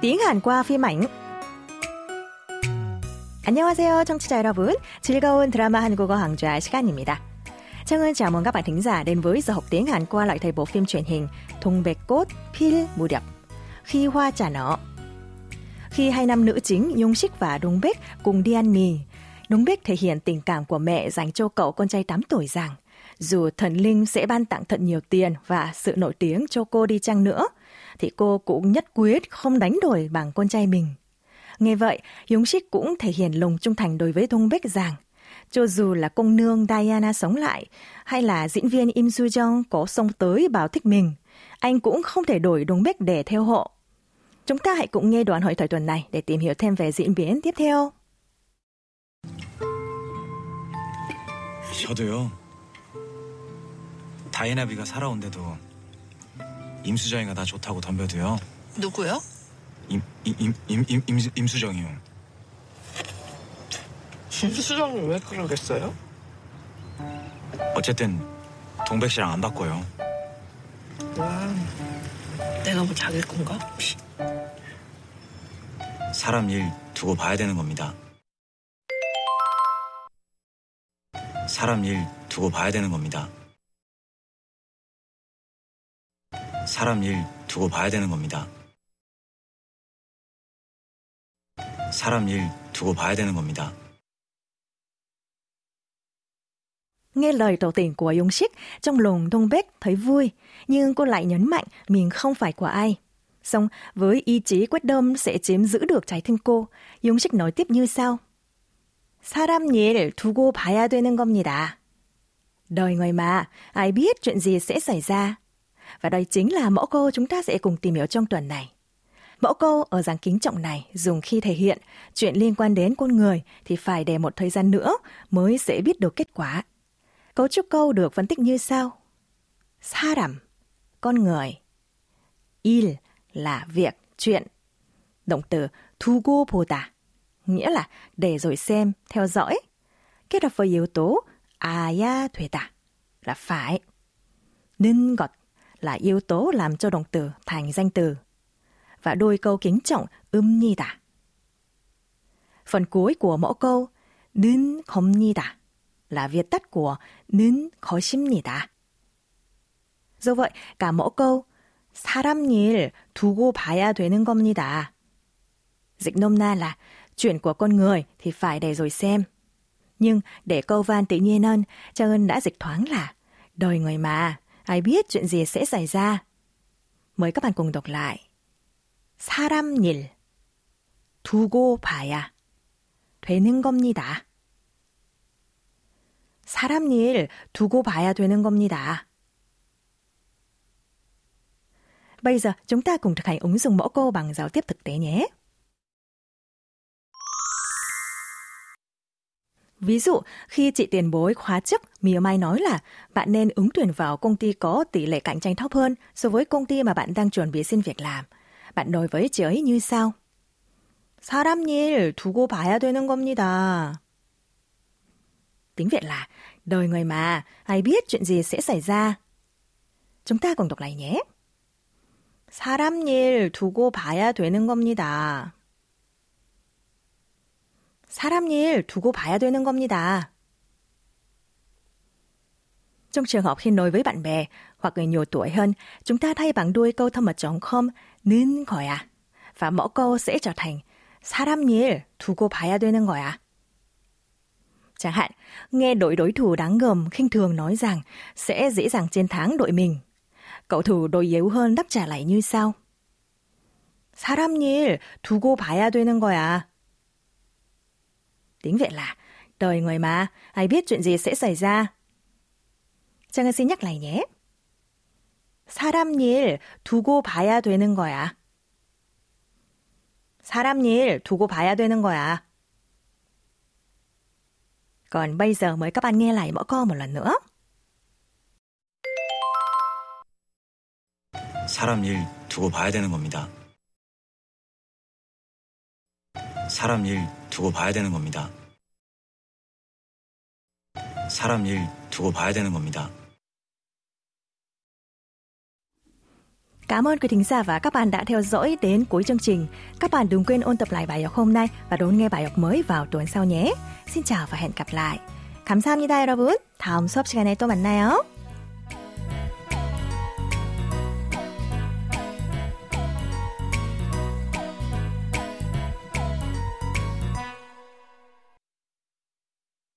tiếng Hàn qua phim ảnh. 안녕하세요, 청취자 여러분. 즐거운 드라마 한국어 강좌 시간입니다. Chào mừng chào mừng các bạn thính giả đến với giờ học tiếng Hàn qua lại thời bộ phim truyền hình Thùng Bạch Cốt, Pil Mù Điệp, Khi Hoa Trả Nở. Khi hai nam nữ chính Dung Sik và Đông Bích cùng đi ăn mì, Đông Bích thể hiện tình cảm của mẹ dành cho cậu con trai 8 tuổi rằng dù thần linh sẽ ban tặng thật nhiều tiền và sự nổi tiếng cho cô đi chăng nữa, thì cô cũng nhất quyết không đánh đổi bằng con trai mình. Nghe vậy, Dung Sik cũng thể hiện lòng trung thành đối với Đông Bích rằng cho dù là công nương Diana sống lại, hay là diễn viên Im Soo Jong có xông tới bảo thích mình, anh cũng không thể đổi Đông Bích để theo hộ. Chúng ta hãy cùng nghe đoạn hội thoại tuần này để tìm hiểu thêm về diễn biến tiếp theo. 저도요. 다이나비가 살아온데도 임수정이가 나 좋다고 덤벼도요. 누구요? 임, 임, 임, 임, 임, 임, 임수정이요. 김수정이 왜 그러겠어요? 어쨌든 동백 씨랑 안 바꿔요. 와, 내가 뭐 자길 건가? 사람 일 두고 봐야 되는 겁니다. 사람 일 두고 봐야 되는 겁니다. 사람 일 두고 봐야 되는 겁니다. 사람 일 두고 봐야 되는 겁니다. Nghe lời tỏ tình của Dung Sik, trong lòng Đông Bách thấy vui, nhưng cô lại nhấn mạnh mình không phải của ai. Xong, với ý chí quyết tâm sẽ chiếm giữ được trái tim cô, Dung Sik nói tiếp như sau. 사람 일 두고 봐야 되는 겁니다. Đời người mà, ai biết chuyện gì sẽ xảy ra. Và đây chính là mẫu câu chúng ta sẽ cùng tìm hiểu trong tuần này. Mẫu câu ở dạng kính trọng này dùng khi thể hiện chuyện liên quan đến con người thì phải để một thời gian nữa mới sẽ biết được kết quả. Cấu trúc câu được phân tích như sau. 사람, con người. 일 là việc, chuyện. Động từ 두고 보다, nghĩa là để rồi xem, theo dõi. Kết hợp với yếu tố 아야 되다 là phải. 는 것 là yếu tố làm cho động từ thành danh từ. Và đôi câu kính trọng 읍니다. Phần cuối của mẫu câu 는 겁니다 là viết tắt của 는 것입니다. Do vậy, cả mẫu câu 사람 일 두고 봐야 되는 겁니다. Dịch nôm na là chuyện của con người thì phải để rồi xem. Nhưng để câu van tự nhiên hơn, Cha Ân đã dịch thoáng là đời người mà, ai biết chuyện gì sẽ xảy ra. Mời các bạn cùng đọc lại. 사람 일 두고 봐야 되는 겁니다. 사람 일 두고 봐야 되는 겁니다. Bây giờ chúng ta cùng thực hành ứng dụng mẫu câu bằng giao tiếp thực tế nhé. Ví dụ, khi chị tiền bối khóa chức, Mia Mai nói là bạn nên ứng tuyển vào công ty có tỷ lệ cạnh tranh thấp hơn so với công ty mà bạn đang chuẩn bị xin việc làm. Bạn nói với chị ấy như sau. 사람 일 두고 봐야 되는 겁니다. Tiếng Việt là đời người mà, ai biết chuyện gì sẽ xảy ra. Chúng ta cùng đọc lại nhé. 사람 일 두고 봐야 되는 겁니다. 사람 일 두고 봐야 되는 겁니다. Trong trường hợp khi nói với bạn bè hoặc người nhiều tuổi hơn, chúng ta thay bằng đuôi câu thâm mật trống không 는 거야. Và mẫu câu sẽ trở thành 사람 일 두고 봐야 되는 거야. Chẳng hạn, nghe đội đối thủ đáng gờm khinh thường nói rằng sẽ dễ dàng chiến thắng đội mình. Cậu thủ đội yếu hơn đáp trả lại như sau. 사람 일 두고 봐야 되는 거야. Tiếng Việt là đời người mà, ai biết chuyện gì sẽ xảy ra. Trang Ngân xin nhắc lại nhé. 사람 일 두고 봐야 되는 거야. 사람 일 두고 봐야 되는 거야. Còn bây giờ mời các bạn nghe lại mẫu câu một lần nữa. 사람 일 두고 봐야 되는 겁니다. 사람 일 두고 봐야 되는 겁니다. 사람 일 두고 봐야 되는 겁니다. Cảm ơn quý thính giả và các bạn đã theo dõi đến cuối chương trình. Các bạn đừng quên ôn tập lại bài học hôm nay và đón nghe bài học mới vào tuần sau nhé. Xin chào và hẹn gặp lại. 감사합니다, 여러분. 다음 수업 시간에 또 만나요.